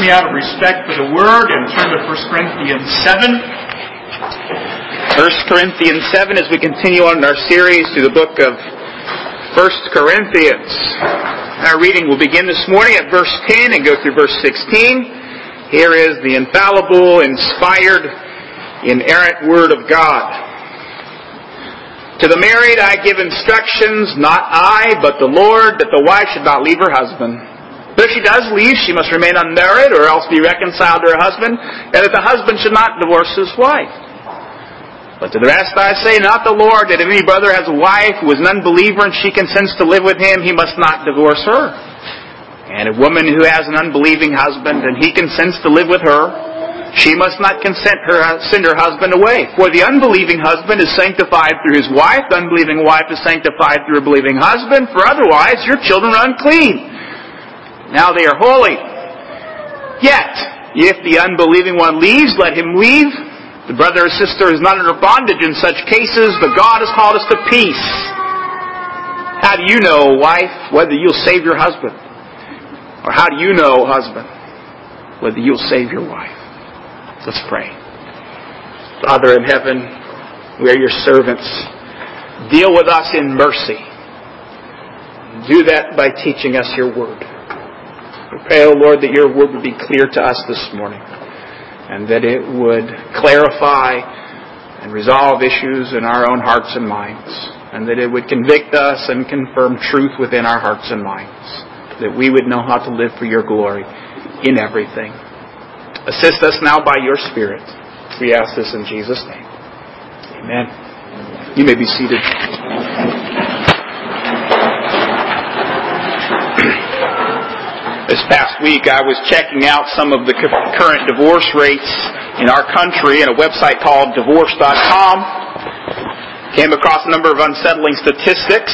me out of respect for the Word and turn to 1 Corinthians 7. 1 Corinthians 7 as we continue on in our series through the book of 1 Corinthians. Our reading will begin this morning at verse 10 and go through verse 16. Here is the infallible, inspired, inerrant Word of God. To the married I give instructions, not I, but the Lord, that the wife should not leave her husband but if she does leave, she must remain unmarried or else be reconciled to her husband, and that the husband should not divorce his wife. But to the rest I say, not the Lord, that if any brother has a wife who is an unbeliever and she consents to live with him, he must not divorce her. And a woman who has an unbelieving husband and he consents to live with her, she must not consent her, send her husband away. For the unbelieving husband is sanctified through his wife, the unbelieving wife is sanctified through a believing husband, for otherwise your children are unclean. Now they are holy. Yet, if the unbelieving one leaves, let him leave. The brother or sister is not under bondage in such cases, but God has called us to peace. How do you know, wife, whether you'll save your husband? Or how do you know, husband, whether you'll save your wife? Let's pray. Father in heaven, we are your servants. Deal with us in mercy. Do that by teaching us your word. Pray, O oh Lord, that your word would be clear to us this morning and that it would clarify and resolve issues in our own hearts and minds and that it would convict us and confirm truth within our hearts and minds that we would know how to live for your glory in everything. Assist us now by your Spirit. We ask this in Jesus' name. Amen. You may be seated. Past week, I was checking out some of the current divorce rates in our country in a website called divorce.com. Came across a number of unsettling statistics.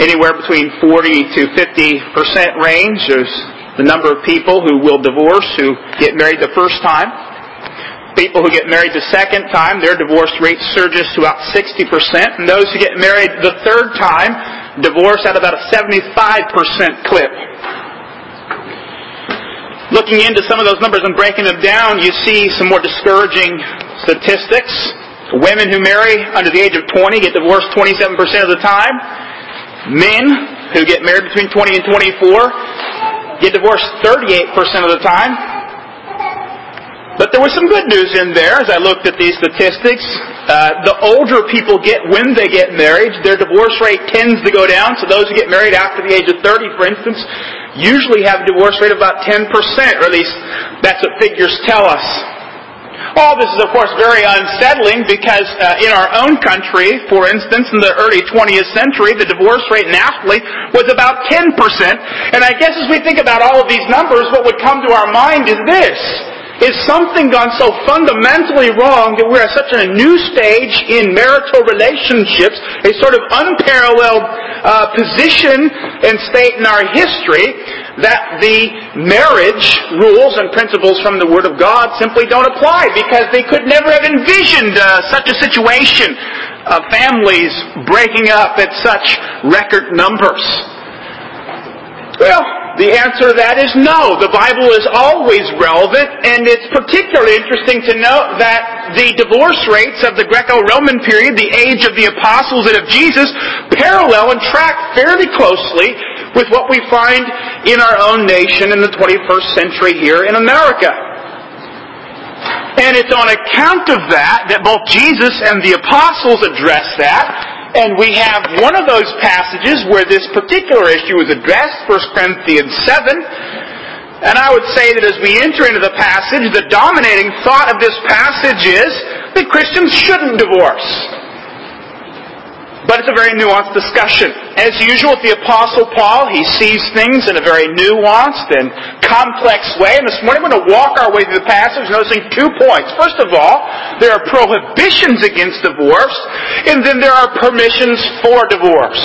Anywhere between 40 to 50 percent range. is the number of people who will divorce who get married the first time. People who get married the second time, their divorce rate surges to about 60%. And those who get married the third time, divorce at about a 75% clip. Looking into some of those numbers and breaking them down, you see some more discouraging statistics. Women who marry under the age of 20 get divorced 27% of the time. Men who get married between 20 and 24 get divorced 38% of the time. But there was some good news in there as I looked at these statistics. Uh, the older people get when they get married, their divorce rate tends to go down. So those who get married after the age of 30, for instance, usually have a divorce rate of about 10%, or at least that's what figures tell us. All this is, of course, very unsettling because uh, in our own country, for instance, in the early 20th century, the divorce rate nationally was about 10%. And I guess as we think about all of these numbers, what would come to our mind is this. Is something gone so fundamentally wrong that we're at such a new stage in marital relationships, a sort of unparalleled uh, position and state in our history, that the marriage rules and principles from the Word of God simply don't apply because they could never have envisioned uh, such a situation of families breaking up at such record numbers. Well, the answer to that is no. The Bible is always relevant, and it's particularly interesting to note that the divorce rates of the Greco-Roman period, the age of the apostles and of Jesus, parallel and track fairly closely with what we find in our own nation in the 21st century here in America. And it's on account of that that both Jesus and the apostles address that, and we have one of those passages where this particular issue is addressed, 1 Corinthians 7. And I would say that as we enter into the passage, the dominating thought of this passage is that Christians shouldn't divorce. But it's a very nuanced discussion. As usual with the Apostle Paul, he sees things in a very nuanced and complex way. And this morning we're going to walk our way through the passage noticing two points. First of all, there are prohibitions against divorce, and then there are permissions for divorce.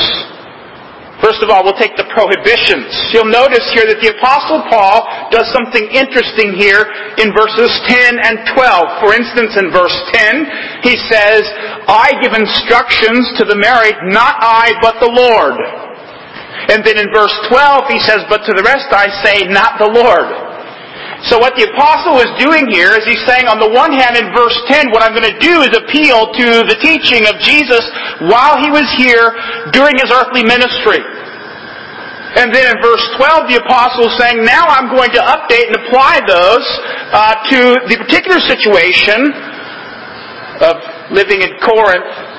First of all, we'll take the prohibitions. You'll notice here that the Apostle Paul does something interesting here in verses 10 and 12. For instance, in verse 10, he says, I give instructions to the married, not I, but the Lord. And then in verse 12, he says, But to the rest I say, not the Lord. So what the apostle is doing here is he's saying on the one hand in verse 10, what I'm going to do is appeal to the teaching of Jesus while he was here during his earthly ministry. And then in verse 12, the apostle is saying, now I'm going to update and apply those uh, to the particular situation of living in Corinth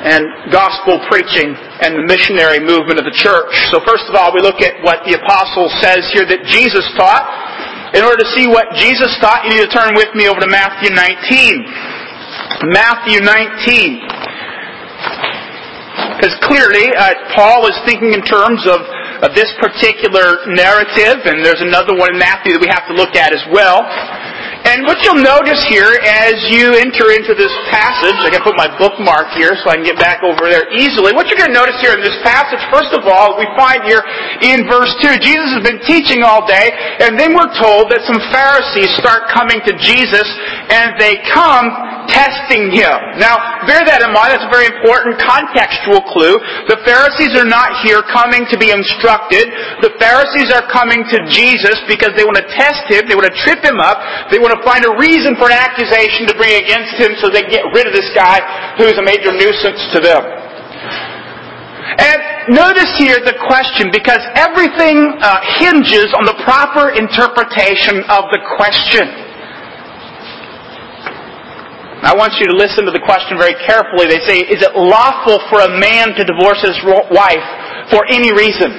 and gospel preaching and the missionary movement of the church. So first of all, we look at what the apostle says here that Jesus taught. In order to see what Jesus taught, you need to turn with me over to Matthew 19. Matthew 19. Because clearly, uh, Paul is thinking in terms of, of this particular narrative, and there's another one in Matthew that we have to look at as well. And what you'll notice here as you enter into this passage, I can put my bookmark here so I can get back over there easily. What you're going to notice here in this passage, first of all, we find here in verse 2, Jesus has been teaching all day, and then we're told that some Pharisees start coming to Jesus, and they come testing him. Now, bear that in mind. That's a very important contextual clue. The Pharisees are not here coming to be instructed. The Pharisees are coming to Jesus because they want to test him. They want to trip him up. They want to find a reason for an accusation to bring against him so they can get rid of this guy who's a major nuisance to them. And notice here the question because everything uh, hinges on the proper interpretation of the question. I want you to listen to the question very carefully. They say, is it lawful for a man to divorce his wife for any reason?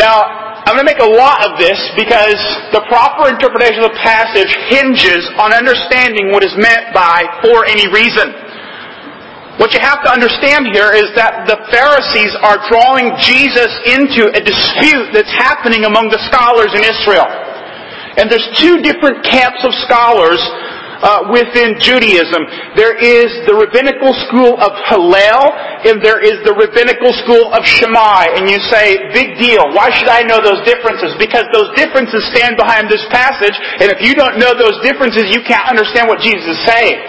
Now, I'm going to make a lot of this because the proper interpretation of the passage hinges on understanding what is meant by for any reason. What you have to understand here is that the Pharisees are drawing Jesus into a dispute that's happening among the scholars in Israel. And there's two different camps of scholars uh, within Judaism. There is the rabbinical school of Hillel, and there is the rabbinical school of Shammai. And you say, big deal. Why should I know those differences? Because those differences stand behind this passage, and if you don't know those differences, you can't understand what Jesus is saying.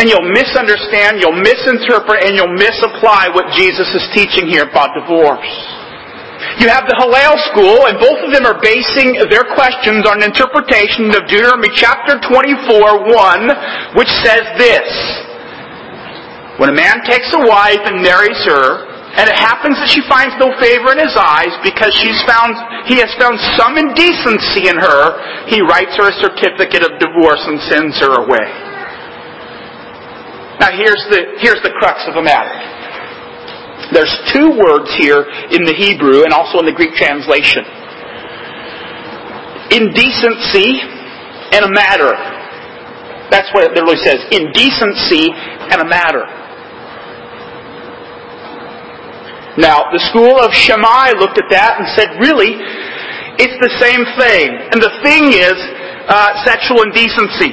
And you'll misunderstand, you'll misinterpret, and you'll misapply what Jesus is teaching here about divorce. You have the Hillel school, and both of them are basing their questions on an interpretation of Deuteronomy chapter 24, 1, which says this. When a man takes a wife and marries her, and it happens that she finds no favor in his eyes because she's found, he has found some indecency in her, he writes her a certificate of divorce and sends her away. Now here's the, here's the crux of the matter. There's two words here in the Hebrew and also in the Greek translation. Indecency and a matter. That's what it literally says. Indecency and a matter. Now, the school of Shammai looked at that and said, really, it's the same thing. And the thing is uh, sexual indecency.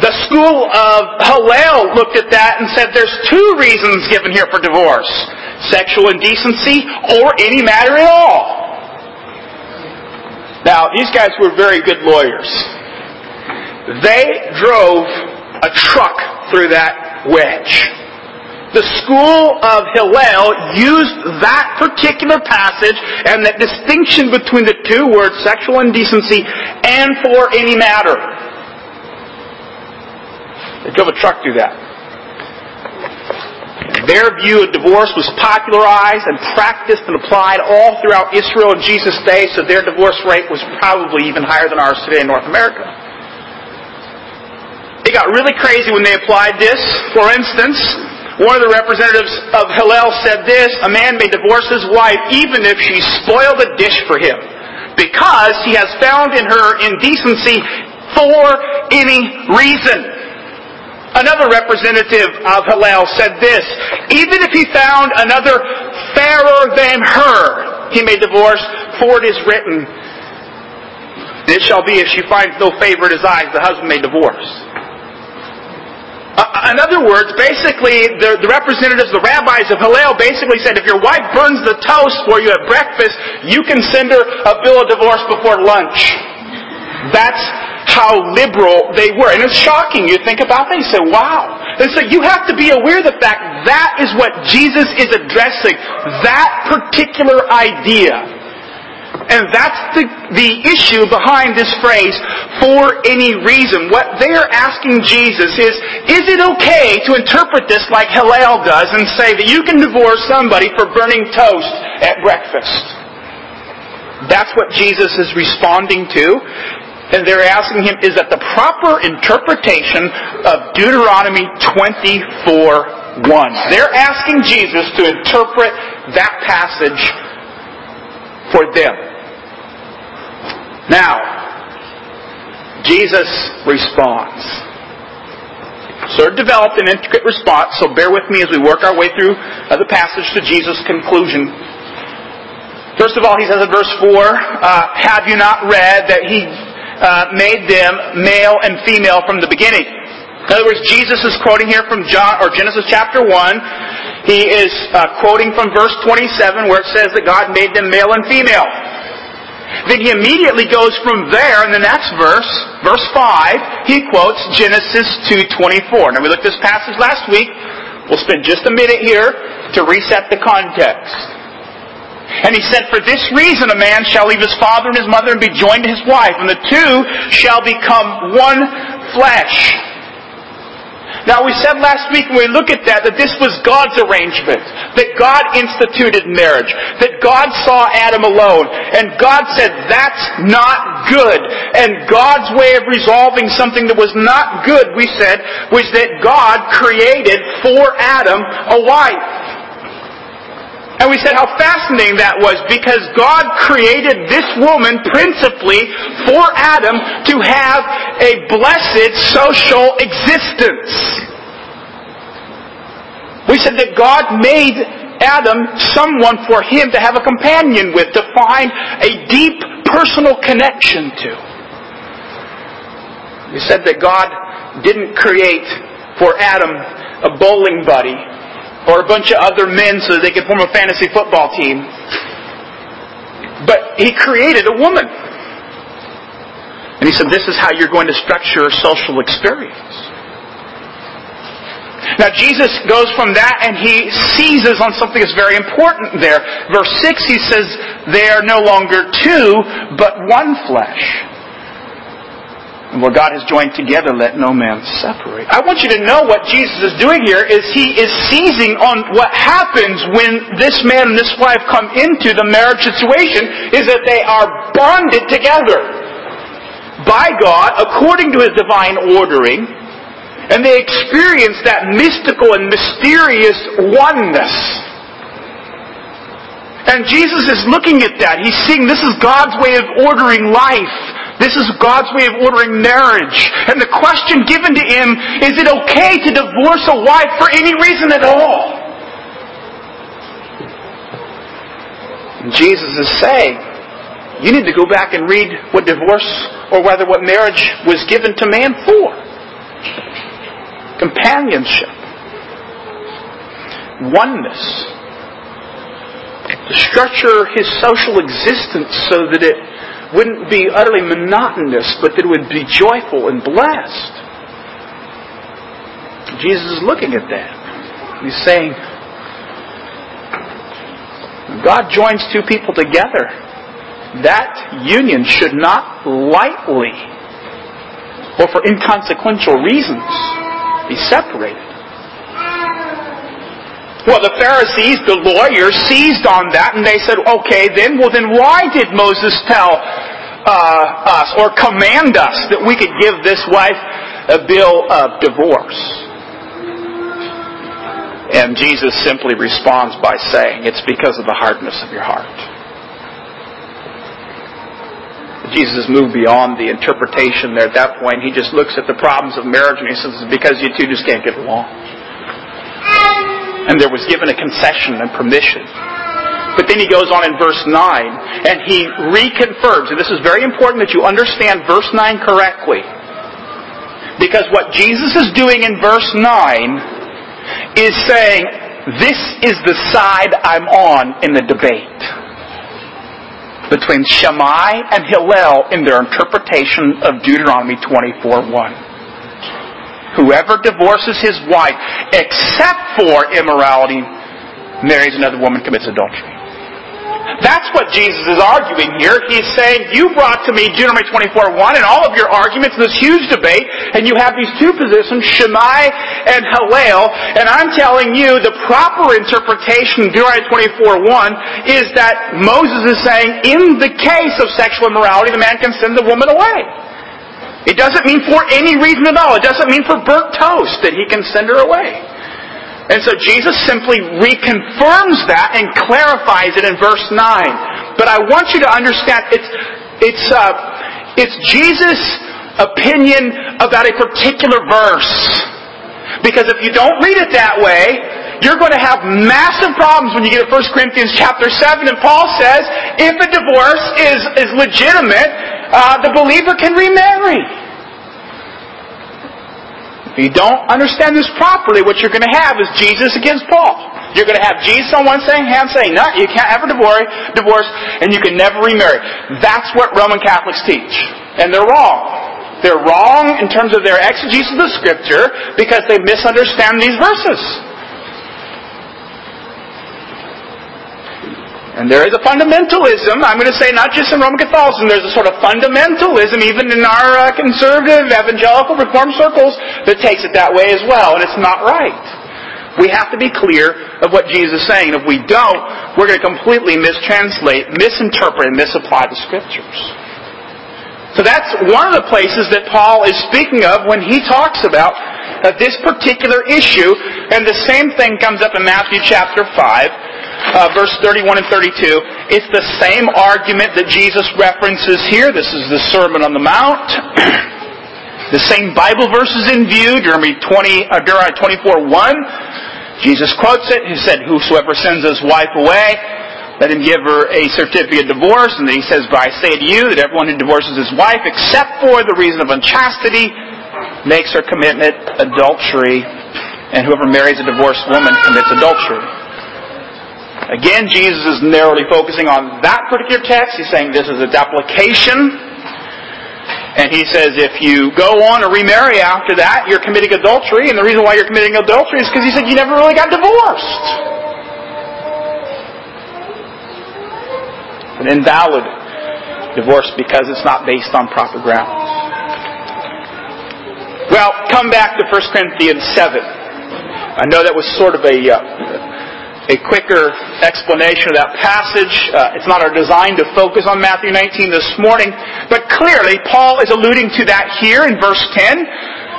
The school of Hillel looked at that and said there's two reasons given here for divorce. Sexual indecency or any matter at all. Now, these guys were very good lawyers. They drove a truck through that wedge. The school of Hillel used that particular passage and that distinction between the two words, sexual indecency and for any matter. They drove a truck through that. Their view of divorce was popularized and practiced and applied all throughout Israel in Jesus' day, so their divorce rate was probably even higher than ours today in North America. It got really crazy when they applied this. For instance, one of the representatives of Hillel said this, a man may divorce his wife even if she spoiled a dish for him, because he has found in her indecency for any reason. Another representative of Hillel said this, even if he found another fairer than her, he may divorce, for it is written, it shall be if she finds no favor in his eyes, the husband may divorce. In other words, basically, the, the, representatives, the rabbis of Hillel basically said if your wife burns the toast for you at breakfast, you can send her a bill of divorce before lunch. That's how liberal they were. And it's shocking. You think about that, you say, wow. And so you have to be aware of the fact that is what Jesus is addressing. That particular idea. And that's the, the issue behind this phrase, for any reason. What they're asking Jesus is, is it okay to interpret this like Hillel does and say that you can divorce somebody for burning toast at breakfast? That's what Jesus is responding to. And they're asking him, is that the proper interpretation of Deuteronomy 24 1. They're asking Jesus to interpret that passage for them. Now, Jesus responds. Of developed an intricate response, so bear with me as we work our way through uh, the passage to Jesus' conclusion. First of all, he says in verse 4, uh, Have you not read that he uh, made them male and female from the beginning? In other words, Jesus is quoting here from John or Genesis chapter 1. He is uh, quoting from verse 27 where it says that God made them male and female. Then he immediately goes from there in the next verse, verse 5, he quotes Genesis 2.24. Now we looked at this passage last week. We'll spend just a minute here to reset the context. And he said, For this reason a man shall leave his father and his mother and be joined to his wife, and the two shall become one flesh. Now we said last week when we look at that that this was God's arrangement, that God instituted marriage, that God saw Adam alone, and God said that's not good. And God's way of resolving something that was not good, we said, was that God created for Adam a wife. And we said how fascinating that was because God created this woman principally for Adam to have a blessed social existence. We said that God made Adam someone for him to have a companion with, to find a deep personal connection to. We said that God didn't create for Adam a bowling buddy or a bunch of other men so they could form a fantasy football team. But he created a woman. And he said, this is how you're going to structure a social experience. Now Jesus goes from that and he seizes on something that's very important there. Verse 6 he says, they are no longer two, but one flesh. And what God has joined together, let no man separate. I want you to know what Jesus is doing here is He is seizing on what happens when this man and this wife come into the marriage situation is that they are bonded together by God according to His divine ordering and they experience that mystical and mysterious oneness. And Jesus is looking at that. He's seeing this is God's way of ordering life. This is God's way of ordering marriage. And the question given to him, is it okay to divorce a wife for any reason at all? And Jesus is saying, you need to go back and read what divorce, or rather what marriage was given to man for. Companionship. Oneness. To structure his social existence so that it wouldn't be utterly monotonous, but that it would be joyful and blessed. Jesus is looking at that. He's saying, God joins two people together. That union should not lightly or for inconsequential reasons be separated. Well, the Pharisees, the lawyers, seized on that and they said, okay, then, well, then why did Moses tell uh, us or command us that we could give this wife a bill of divorce? And Jesus simply responds by saying, it's because of the hardness of your heart. Jesus moved beyond the interpretation there at that point. He just looks at the problems of marriage and he says, it's because you two just can't get along and there was given a concession and permission. But then he goes on in verse 9 and he reconfirms, and this is very important that you understand verse 9 correctly. Because what Jesus is doing in verse 9 is saying, this is the side I'm on in the debate between Shammai and Hillel in their interpretation of Deuteronomy 24 1. Whoever divorces his wife, except for immorality, marries another woman, commits adultery. That's what Jesus is arguing here. He's saying, you brought to me Deuteronomy 24 1 and all of your arguments in this huge debate, and you have these two positions, Shammai and Hillel, and I'm telling you the proper interpretation of Deuteronomy 24 1 is that Moses is saying, in the case of sexual immorality, the man can send the woman away. It doesn't mean for any reason at all. It doesn't mean for burnt toast that he can send her away. And so Jesus simply reconfirms that and clarifies it in verse 9. But I want you to understand it's, it's, uh, it's Jesus' opinion about a particular verse. Because if you don't read it that way, you're going to have massive problems when you get to 1 Corinthians chapter 7. And Paul says, if a divorce is, is legitimate, uh, the believer can remarry. If you don't understand this properly, what you're going to have is Jesus against Paul. You're going to have Jesus on one saying, hand saying, no, you can't ever divorce, divorce, and you can never remarry. That's what Roman Catholics teach. And they're wrong. They're wrong in terms of their exegesis of the Scripture because they misunderstand these verses. And there is a fundamentalism, I'm going to say not just in Roman Catholicism, there's a sort of fundamentalism even in our uh, conservative evangelical reform circles that takes it that way as well, and it's not right. We have to be clear of what Jesus is saying. If we don't, we're going to completely mistranslate, misinterpret, and misapply the Scriptures. So that's one of the places that Paul is speaking of when he talks about uh, this particular issue, and the same thing comes up in Matthew chapter 5 uh, verse 31 and 32. It's the same argument that Jesus references here. This is the Sermon on the Mount. the same Bible verses in view, Jeremiah 20, uh, Deuteronomy 24, 1. Jesus quotes it. He said, Whosoever sends his wife away, let him give her a certificate of divorce. And then he says, But I say to you that everyone who divorces his wife, except for the reason of unchastity, makes her commitment adultery. And whoever marries a divorced woman commits adultery. Again, Jesus is narrowly focusing on that particular text. He's saying this is a duplication. And he says if you go on to remarry after that, you're committing adultery. And the reason why you're committing adultery is because he said you never really got divorced. An invalid divorce because it's not based on proper grounds. Well, come back to 1 Corinthians 7. I know that was sort of a uh, a quicker explanation of that passage. Uh, it's not our design to focus on Matthew 19 this morning, but clearly Paul is alluding to that here in verse 10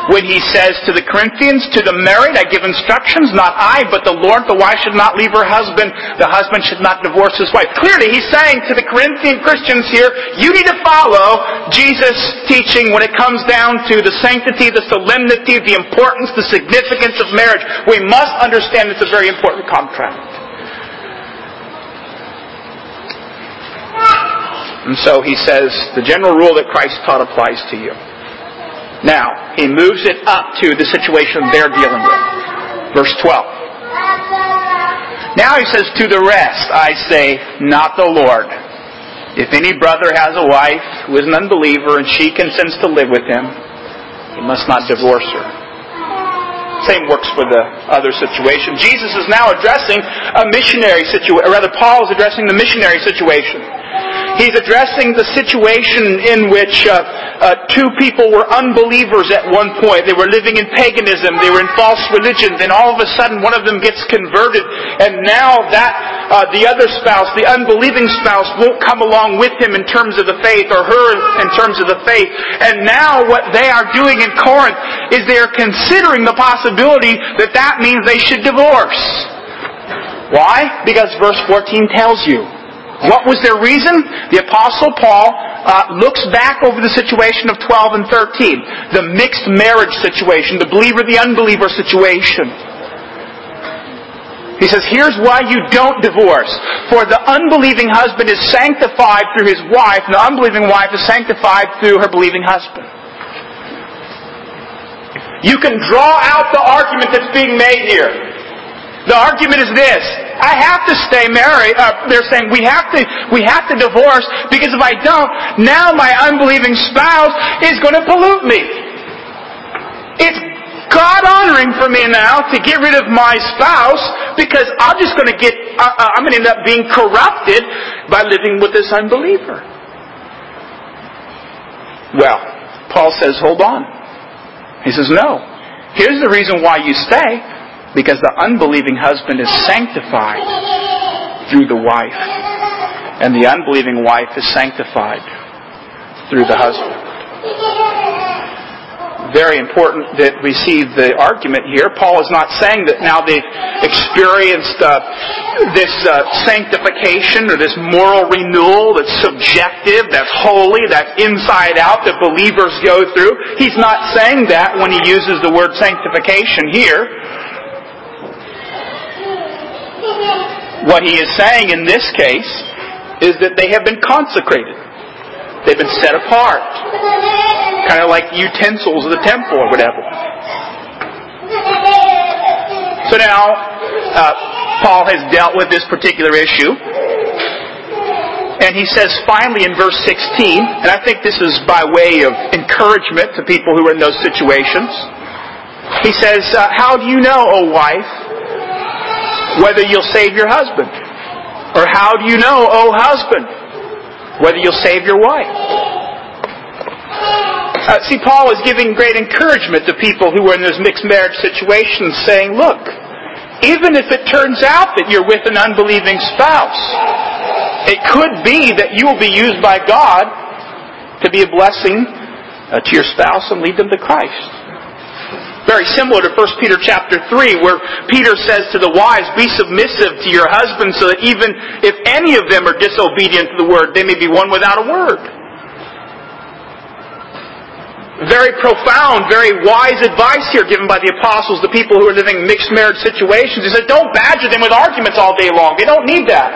when he says to the Corinthians, to the married, I give instructions, not I, but the Lord, the wife should not leave her husband, the husband should not divorce his wife. Clearly, he's saying to the Corinthian Christians here, you need to follow Jesus' teaching when it comes down to the sanctity, the solemnity, the importance, the significance of marriage. We must understand it's a very important contract. And so he says, the general rule that Christ taught applies to you. Now, he moves it up to the situation they're dealing with. Verse 12. Now he says, To the rest I say, not the Lord. If any brother has a wife who is an unbeliever and she consents to live with him, he must not divorce her. Same works for the other situation. Jesus is now addressing a missionary situation, or rather, Paul is addressing the missionary situation. He's addressing the situation in which uh, uh, two people were unbelievers at one point. They were living in paganism. They were in false religion. Then all of a sudden, one of them gets converted, and now that uh, the other spouse, the unbelieving spouse, won't come along with him in terms of the faith, or her in terms of the faith. And now, what they are doing in Corinth is they are considering the possibility that that means they should divorce. Why? Because verse 14 tells you. What was their reason? The Apostle Paul uh, looks back over the situation of 12 and 13, the mixed marriage situation, the believer, the unbeliever situation. He says, here's why you don't divorce. For the unbelieving husband is sanctified through his wife, and the unbelieving wife is sanctified through her believing husband. You can draw out the argument that's being made here. The argument is this. I have to stay married. Uh, they're saying we have to we have to divorce because if I don't, now my unbelieving spouse is going to pollute me. It's God honoring for me now to get rid of my spouse because I'm just going to get, uh, I'm going to end up being corrupted by living with this unbeliever. Well, Paul says, hold on. He says, no. Here's the reason why you stay. Because the unbelieving husband is sanctified through the wife. And the unbelieving wife is sanctified through the husband very important that we see the argument here. Paul is not saying that now they've experienced uh, this uh, sanctification or this moral renewal that's subjective, that's holy, that's inside out, that believers go through. He's not saying that when he uses the word sanctification here. What he is saying in this case is that they have been consecrated. They've been set apart. Kind of like utensils of the temple or whatever. So now, uh, Paul has dealt with this particular issue. And he says finally in verse 16, and I think this is by way of encouragement to people who are in those situations. He says, uh, How do you know, O wife, whether you'll save your husband? Or how do you know, O husband, whether you'll save your wife. Uh, see, Paul is giving great encouragement to people who are in those mixed marriage situations, saying, look, even if it turns out that you're with an unbelieving spouse, it could be that you will be used by God to be a blessing uh, to your spouse and lead them to Christ. Very similar to 1 Peter chapter 3 where Peter says to the wives, be submissive to your husbands so that even if any of them are disobedient to the word, they may be won without a word. Very profound, very wise advice here given by the apostles to people who are living mixed marriage situations. He said, don't badger them with arguments all day long. They don't need that.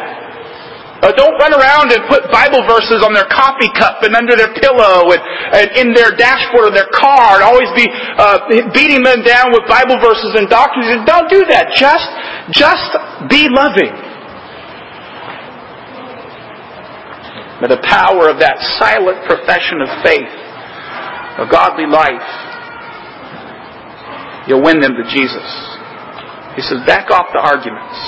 Uh, don't run around and put Bible verses on their coffee cup and under their pillow and, and in their dashboard of their car and always be uh, beating them down with Bible verses and doctrines. And Don't do that. Just, just be loving. By the power of that silent profession of faith, a godly life, you'll win them to Jesus. He says, back off the arguments.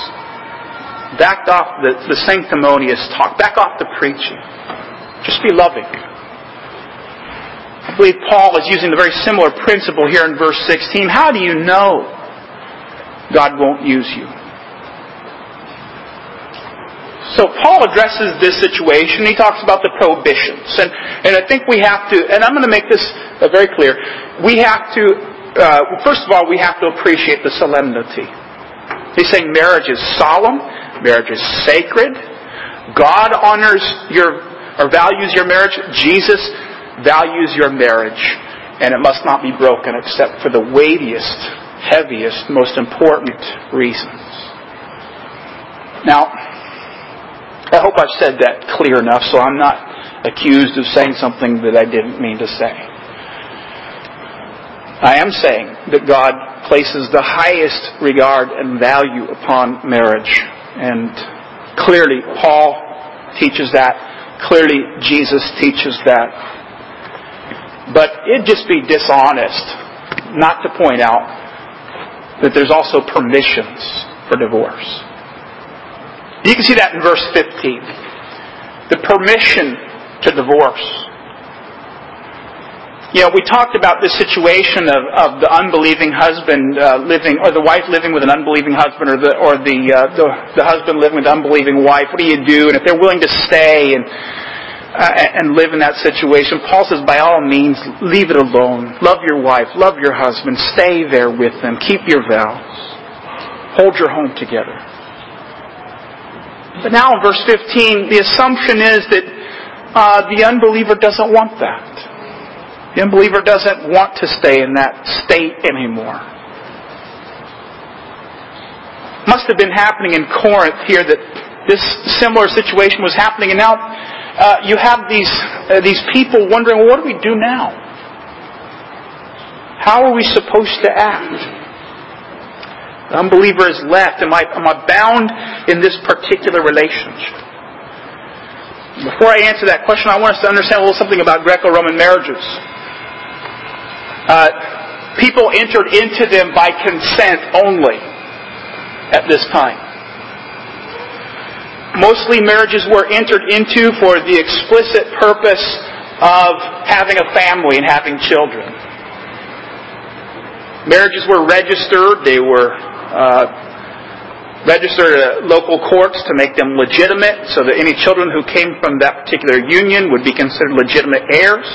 Back off the, the sanctimonious talk. Back off the preaching. Just be loving. I believe Paul is using the very similar principle here in verse 16. How do you know God won't use you? So Paul addresses this situation. He talks about the prohibitions. And, and I think we have to, and I'm going to make this uh, very clear. We have to, uh, first of all, we have to appreciate the solemnity. He's saying marriage is solemn. Marriage is sacred. God honors your or values your marriage. Jesus values your marriage. And it must not be broken except for the weightiest, heaviest, most important reasons. Now, I hope I've said that clear enough so I'm not accused of saying something that I didn't mean to say. I am saying that God places the highest regard and value upon marriage. And clearly, Paul teaches that. Clearly, Jesus teaches that. But it'd just be dishonest not to point out that there's also permissions for divorce. You can see that in verse 15. The permission to divorce. You know, we talked about this situation of, of the unbelieving husband uh, living, or the wife living with an unbelieving husband, or the or the, uh, the the husband living with an unbelieving wife. What do you do? And if they're willing to stay and uh, and live in that situation, Paul says, by all means, leave it alone. Love your wife, love your husband, stay there with them, keep your vows, hold your home together. But now in verse 15, the assumption is that uh, the unbeliever doesn't want that. The unbeliever doesn't want to stay in that state anymore. Must have been happening in Corinth here that this similar situation was happening, and now uh, you have these uh, these people wondering, well, what do we do now? How are we supposed to act? The unbeliever is left. Am I, am I bound in this particular relationship? Before I answer that question, I want us to understand a little something about Greco-Roman marriages. Uh, people entered into them by consent only at this time. Mostly marriages were entered into for the explicit purpose of having a family and having children. Marriages were registered, they were registered at local courts to make them legitimate so that any children who came from that particular union would be considered legitimate heirs.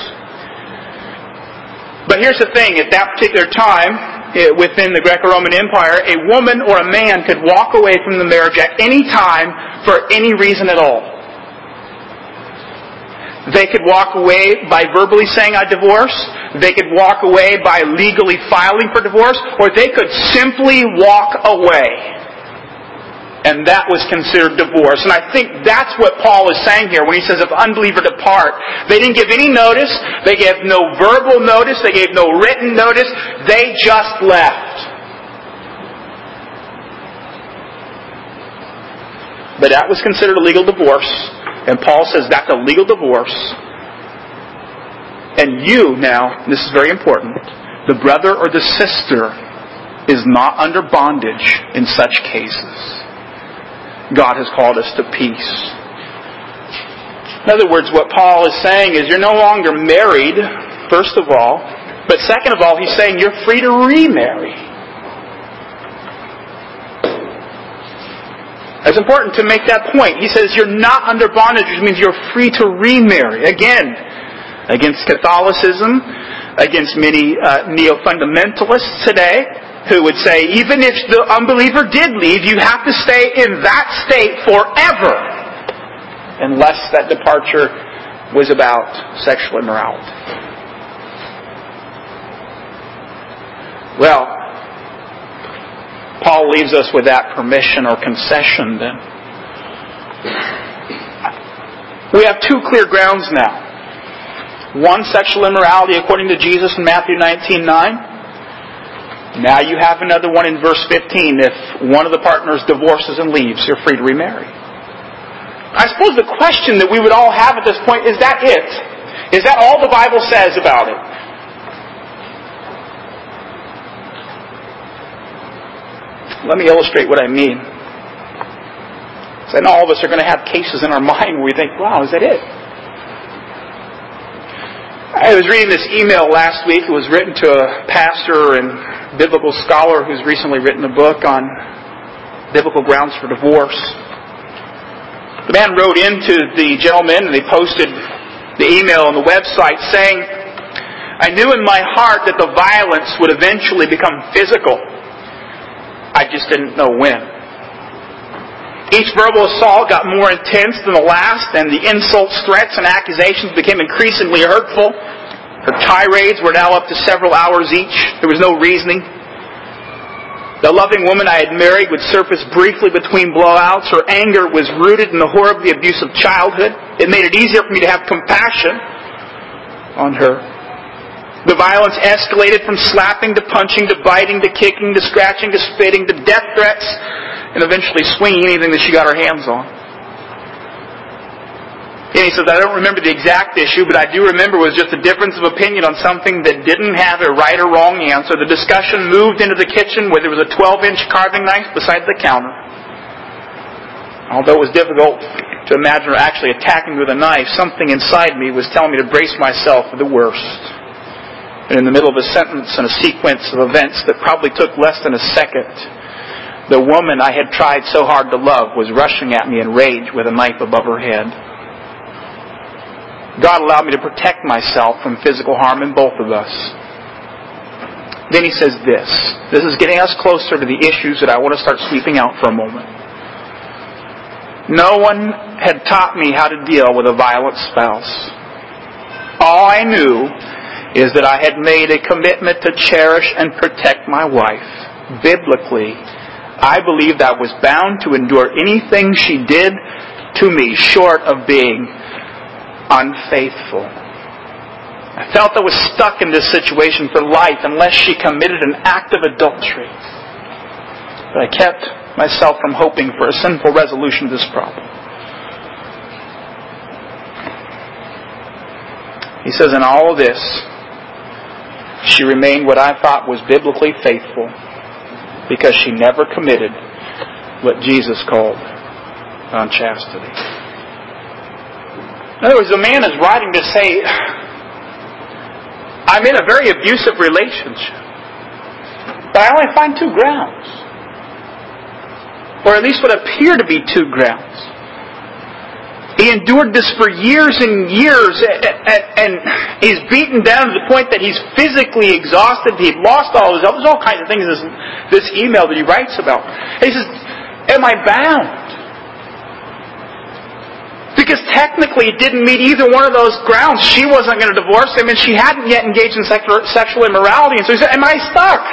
But here's the thing, at that particular time, eh, within the Greco-Roman Empire, a woman or a man could walk away from the marriage at any time for any reason at all. They could walk away by verbally saying, I divorce. They could walk away by legally filing for divorce. Or they could simply walk away and that was considered divorce. And I think that's what Paul is saying here when he says if unbeliever depart. They didn't give any notice. They gave no verbal notice. They gave no written notice. They just left. But that was considered a legal divorce. And Paul says that's a legal divorce. And you now, this is very important, the brother or the sister is not under bondage in such cases. God has called us to peace. In other words, what Paul is saying is you're no longer married, first of all, but second of all, he's saying you're free to remarry. It's important to make that point. He says you're not under bondage, which means you're free to remarry. Again, against Catholicism, against many uh, neo fundamentalists today, who would say, even if the unbeliever did leave, you have to stay in that state forever, unless that departure was about sexual immorality. Well, Paul leaves us with that permission or concession then. We have two clear grounds now. One, sexual immorality according to Jesus in Matthew 19 9. Now you have another one in verse 15. If one of the partners divorces and leaves, you're free to remarry. I suppose the question that we would all have at this point is that it? Is that all the Bible says about it? Let me illustrate what I mean. I know all of us are going to have cases in our mind where we think, wow, is that it? I was reading this email last week. It was written to a pastor and biblical scholar who's recently written a book on biblical grounds for divorce. The man wrote into the gentleman and they posted the email on the website saying, I knew in my heart that the violence would eventually become physical. I just didn't know when. Each verbal assault got more intense than the last, and the insults, threats, and accusations became increasingly hurtful. Her tirades were now up to several hours each. There was no reasoning. The loving woman I had married would surface briefly between blowouts. Her anger was rooted in the horribly abusive childhood. It made it easier for me to have compassion on her. The violence escalated from slapping to punching to biting to kicking to scratching to spitting to death threats and eventually swinging anything that she got her hands on. And he says, I don't remember the exact issue, but I do remember it was just a difference of opinion on something that didn't have a right or wrong answer. The discussion moved into the kitchen where there was a 12 inch carving knife beside the counter. Although it was difficult to imagine her actually attacking with a knife, something inside me was telling me to brace myself for the worst. And in the middle of a sentence and a sequence of events that probably took less than a second, the woman I had tried so hard to love was rushing at me in rage with a knife above her head. God allowed me to protect myself from physical harm in both of us. Then he says this. This is getting us closer to the issues that I want to start sweeping out for a moment. No one had taught me how to deal with a violent spouse. All I knew is that I had made a commitment to cherish and protect my wife. Biblically, I believed I was bound to endure anything she did to me short of being unfaithful. I felt I was stuck in this situation for life unless she committed an act of adultery. But I kept myself from hoping for a sinful resolution of this problem. He says, in all this, she remained what I thought was biblically faithful because she never committed what Jesus called unchastity. In other words, the man is writing to say, I'm in a very abusive relationship, but I only find two grounds. Or at least what appear to be two grounds. He endured this for years and years, and he's beaten down to the point that he's physically exhausted. He'd lost all his, there's all kinds of things in this, this email that he writes about. he says, Am I bound? Because technically it didn't meet either one of those grounds. She wasn't going to divorce him, and she hadn't yet engaged in sexual immorality. And so he said, Am I stuck?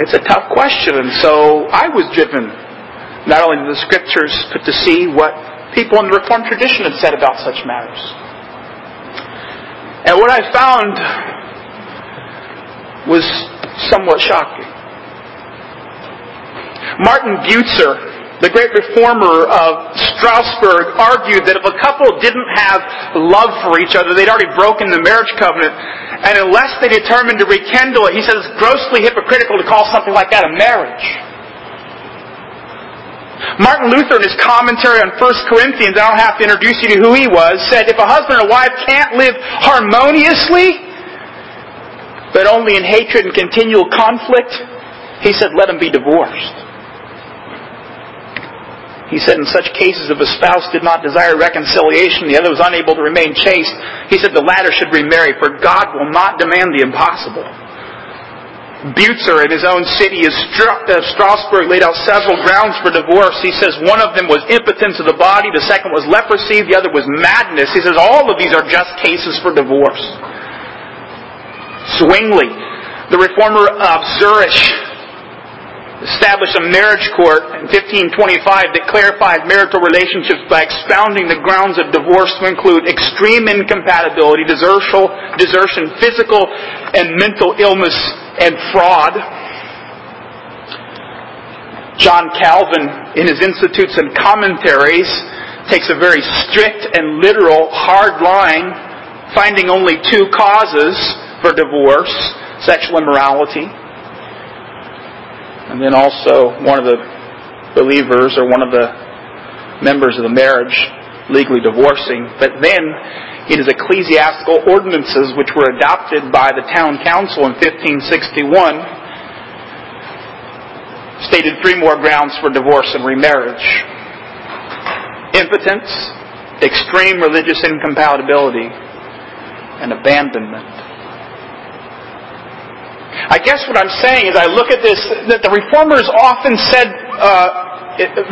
It's a tough question, and so I was driven not only to the scriptures, but to see what people in the Reformed tradition had said about such matters. And what I found was somewhat shocking. Martin Bucer the great reformer of Strasbourg, argued that if a couple didn't have love for each other, they'd already broken the marriage covenant. And unless they determined to rekindle it, he says it's grossly hypocritical to call something like that a marriage. Martin Luther, in his commentary on 1 Corinthians, I don't have to introduce you to who he was, said if a husband and wife can't live harmoniously, but only in hatred and continual conflict, he said, let them be divorced. He said in such cases if a spouse did not desire reconciliation, the other was unable to remain chaste, he said the latter should remarry, for God will not demand the impossible. Bucer in his own city of uh, Strasbourg laid out several grounds for divorce. He says one of them was impotence of the body, the second was leprosy, the other was madness. He says all of these are just cases for divorce. Zwingli, the reformer of Zurich, established a marriage court in 1525 that clarified marital relationships by expounding the grounds of divorce to include extreme incompatibility, desertion, physical and mental illness, and fraud. John Calvin, in his Institutes and Commentaries, takes a very strict and literal, hard line, finding only two causes for divorce sexual immorality and then also one of the believers or one of the members of the marriage legally divorcing. But then it is ecclesiastical ordinances which were adopted by the town council in 1561 stated three more grounds for divorce and remarriage. Impotence, extreme religious incompatibility, and abandonment. I guess what I'm saying is I look at this, that the reformers often said, uh,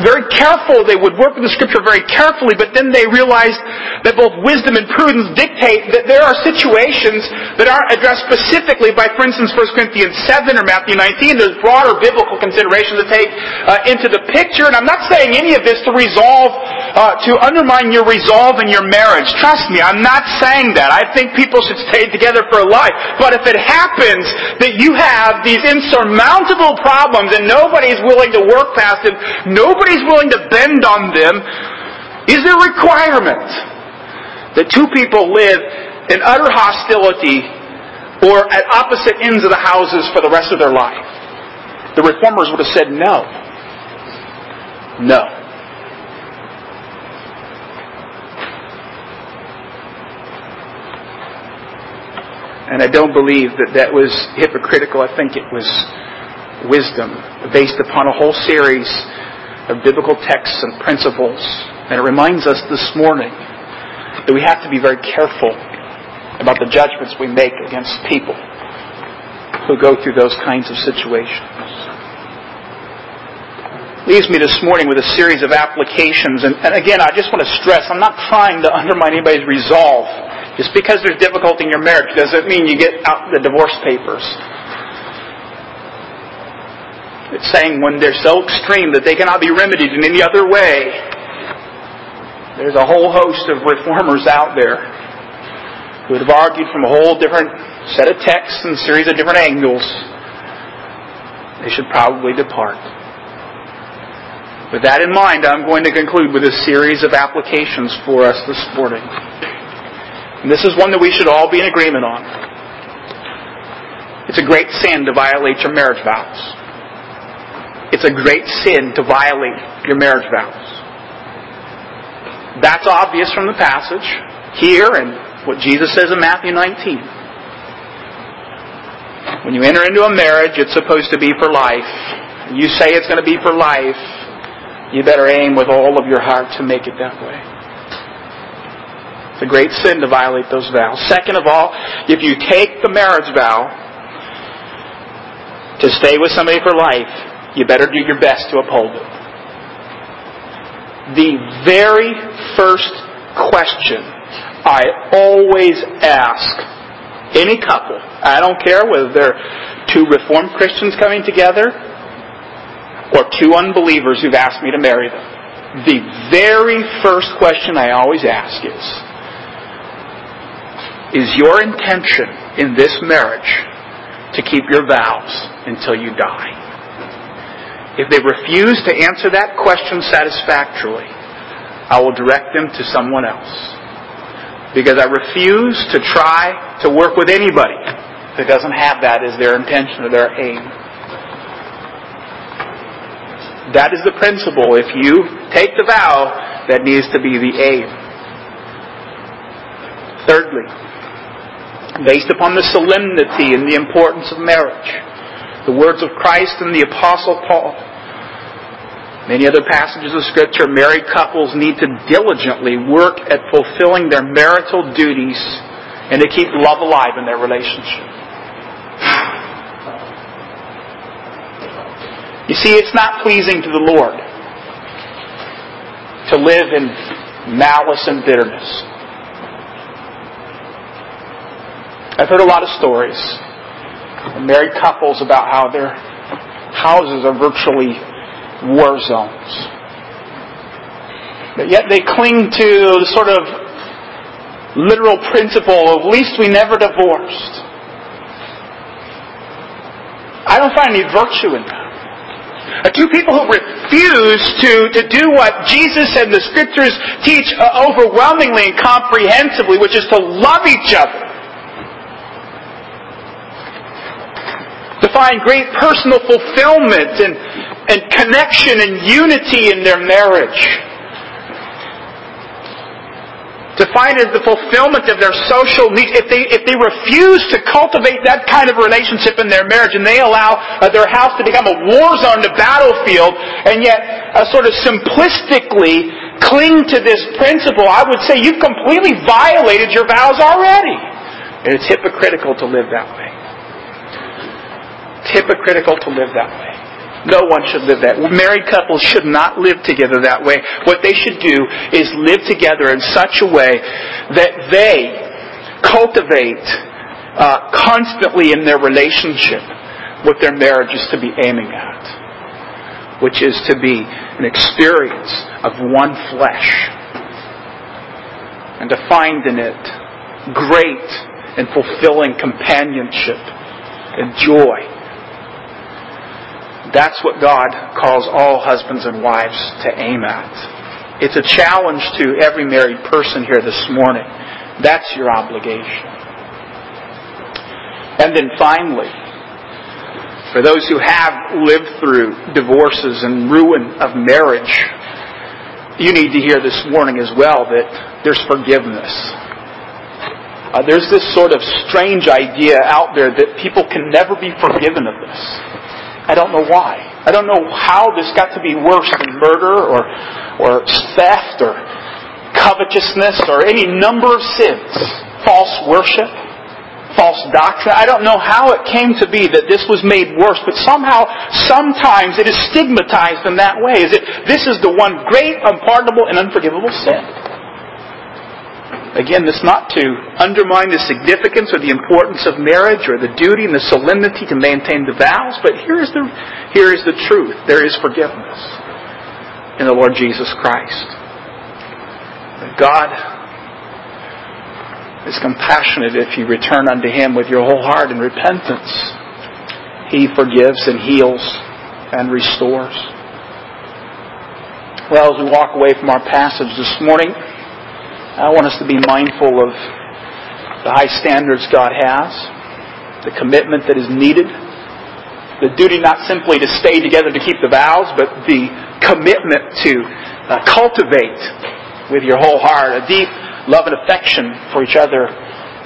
very careful, they would work with the scripture very carefully, but then they realized that both wisdom and prudence dictate that there are situations that aren't addressed specifically by, for instance, 1 Corinthians 7 or Matthew 19. There's broader biblical considerations to take uh, into the picture, and I'm not saying any of this to resolve, uh, to undermine your resolve in your marriage. Trust me, I'm not saying that. I think people should stay together for life. But if it happens that you have these insurmountable problems and nobody's willing to work past them, nobody's willing to bend on them, is a requirement that two people live in utter hostility or at opposite ends of the houses for the rest of their life? The reformers would have said no. No. And I don't believe that that was hypocritical. I think it was wisdom based upon a whole series of biblical texts and principles. And it reminds us this morning that we have to be very careful about the judgments we make against people who go through those kinds of situations. Leaves me this morning with a series of applications. And, and again, I just want to stress, I'm not trying to undermine anybody's resolve. Just because there's difficulty in your marriage doesn't mean you get out the divorce papers. It's saying when they're so extreme that they cannot be remedied in any other way. There's a whole host of reformers out there who would have argued from a whole different set of texts and series of different angles. They should probably depart. With that in mind, I'm going to conclude with a series of applications for us this morning. And this is one that we should all be in agreement on. It's a great sin to violate your marriage vows. It's a great sin to violate your marriage vows. That's obvious from the passage here and what Jesus says in Matthew 19. When you enter into a marriage, it's supposed to be for life. You say it's going to be for life, you better aim with all of your heart to make it that way. It's a great sin to violate those vows. Second of all, if you take the marriage vow to stay with somebody for life, you better do your best to uphold it. The very first question I always ask any couple. I don't care whether they're two Reformed Christians coming together or two unbelievers who've asked me to marry them. The very first question I always ask is, is your intention in this marriage to keep your vows until you die? If they refuse to answer that question satisfactorily, I will direct them to someone else because I refuse to try to work with anybody that doesn't have that as their intention or their aim. That is the principle. If you take the vow, that needs to be the aim. Thirdly, based upon the solemnity and the importance of marriage, the words of Christ and the Apostle Paul, Many other passages of Scripture, married couples need to diligently work at fulfilling their marital duties and to keep love alive in their relationship. You see, it's not pleasing to the Lord to live in malice and bitterness. I've heard a lot of stories married couples about how their houses are virtually war zones. But yet they cling to the sort of literal principle of at least we never divorced. I don't find any virtue in that. Two people who refuse to, to do what Jesus and the Scriptures teach uh, overwhelmingly and comprehensively, which is to love each other. To find great personal fulfillment and, and connection and unity in their marriage. To find the fulfillment of their social needs. If they, if they refuse to cultivate that kind of relationship in their marriage and they allow uh, their house to become a war zone, a battlefield, and yet uh, sort of simplistically cling to this principle, I would say you've completely violated your vows already. And it's hypocritical to live that way. It's hypocritical to live that way. No one should live that. Married couples should not live together that way. What they should do is live together in such a way that they cultivate uh, constantly in their relationship what their marriage is to be aiming at, which is to be an experience of one flesh, and to find in it great and fulfilling companionship and joy that's what God calls all husbands and wives to aim at. It's a challenge to every married person here this morning. That's your obligation. And then finally, for those who have lived through divorces and ruin of marriage, you need to hear this morning as well that there's forgiveness. Uh, there's this sort of strange idea out there that people can never be forgiven of this. I don't know why. I don't know how this got to be worse than murder or, or theft or covetousness or any number of sins. False worship, false doctrine. I don't know how it came to be that this was made worse, but somehow, sometimes it is stigmatized in that way. Is it, this is the one great, unpardonable, and unforgivable sin. Again, this not to undermine the significance or the importance of marriage or the duty and the solemnity to maintain the vows, but here is the, here is the truth. There is forgiveness in the Lord Jesus Christ. God is compassionate if you return unto Him with your whole heart in repentance. He forgives and heals and restores. Well, as we walk away from our passage this morning, I want us to be mindful of the high standards God has, the commitment that is needed, the duty not simply to stay together to keep the vows, but the commitment to uh, cultivate with your whole heart a deep love and affection for each other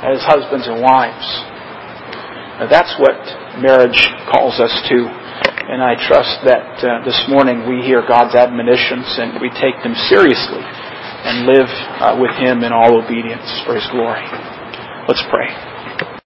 as husbands and wives. Now, that's what marriage calls us to. And I trust that uh, this morning we hear God's admonitions and we take them seriously and live uh, with Him in all obedience for His glory. Let's pray.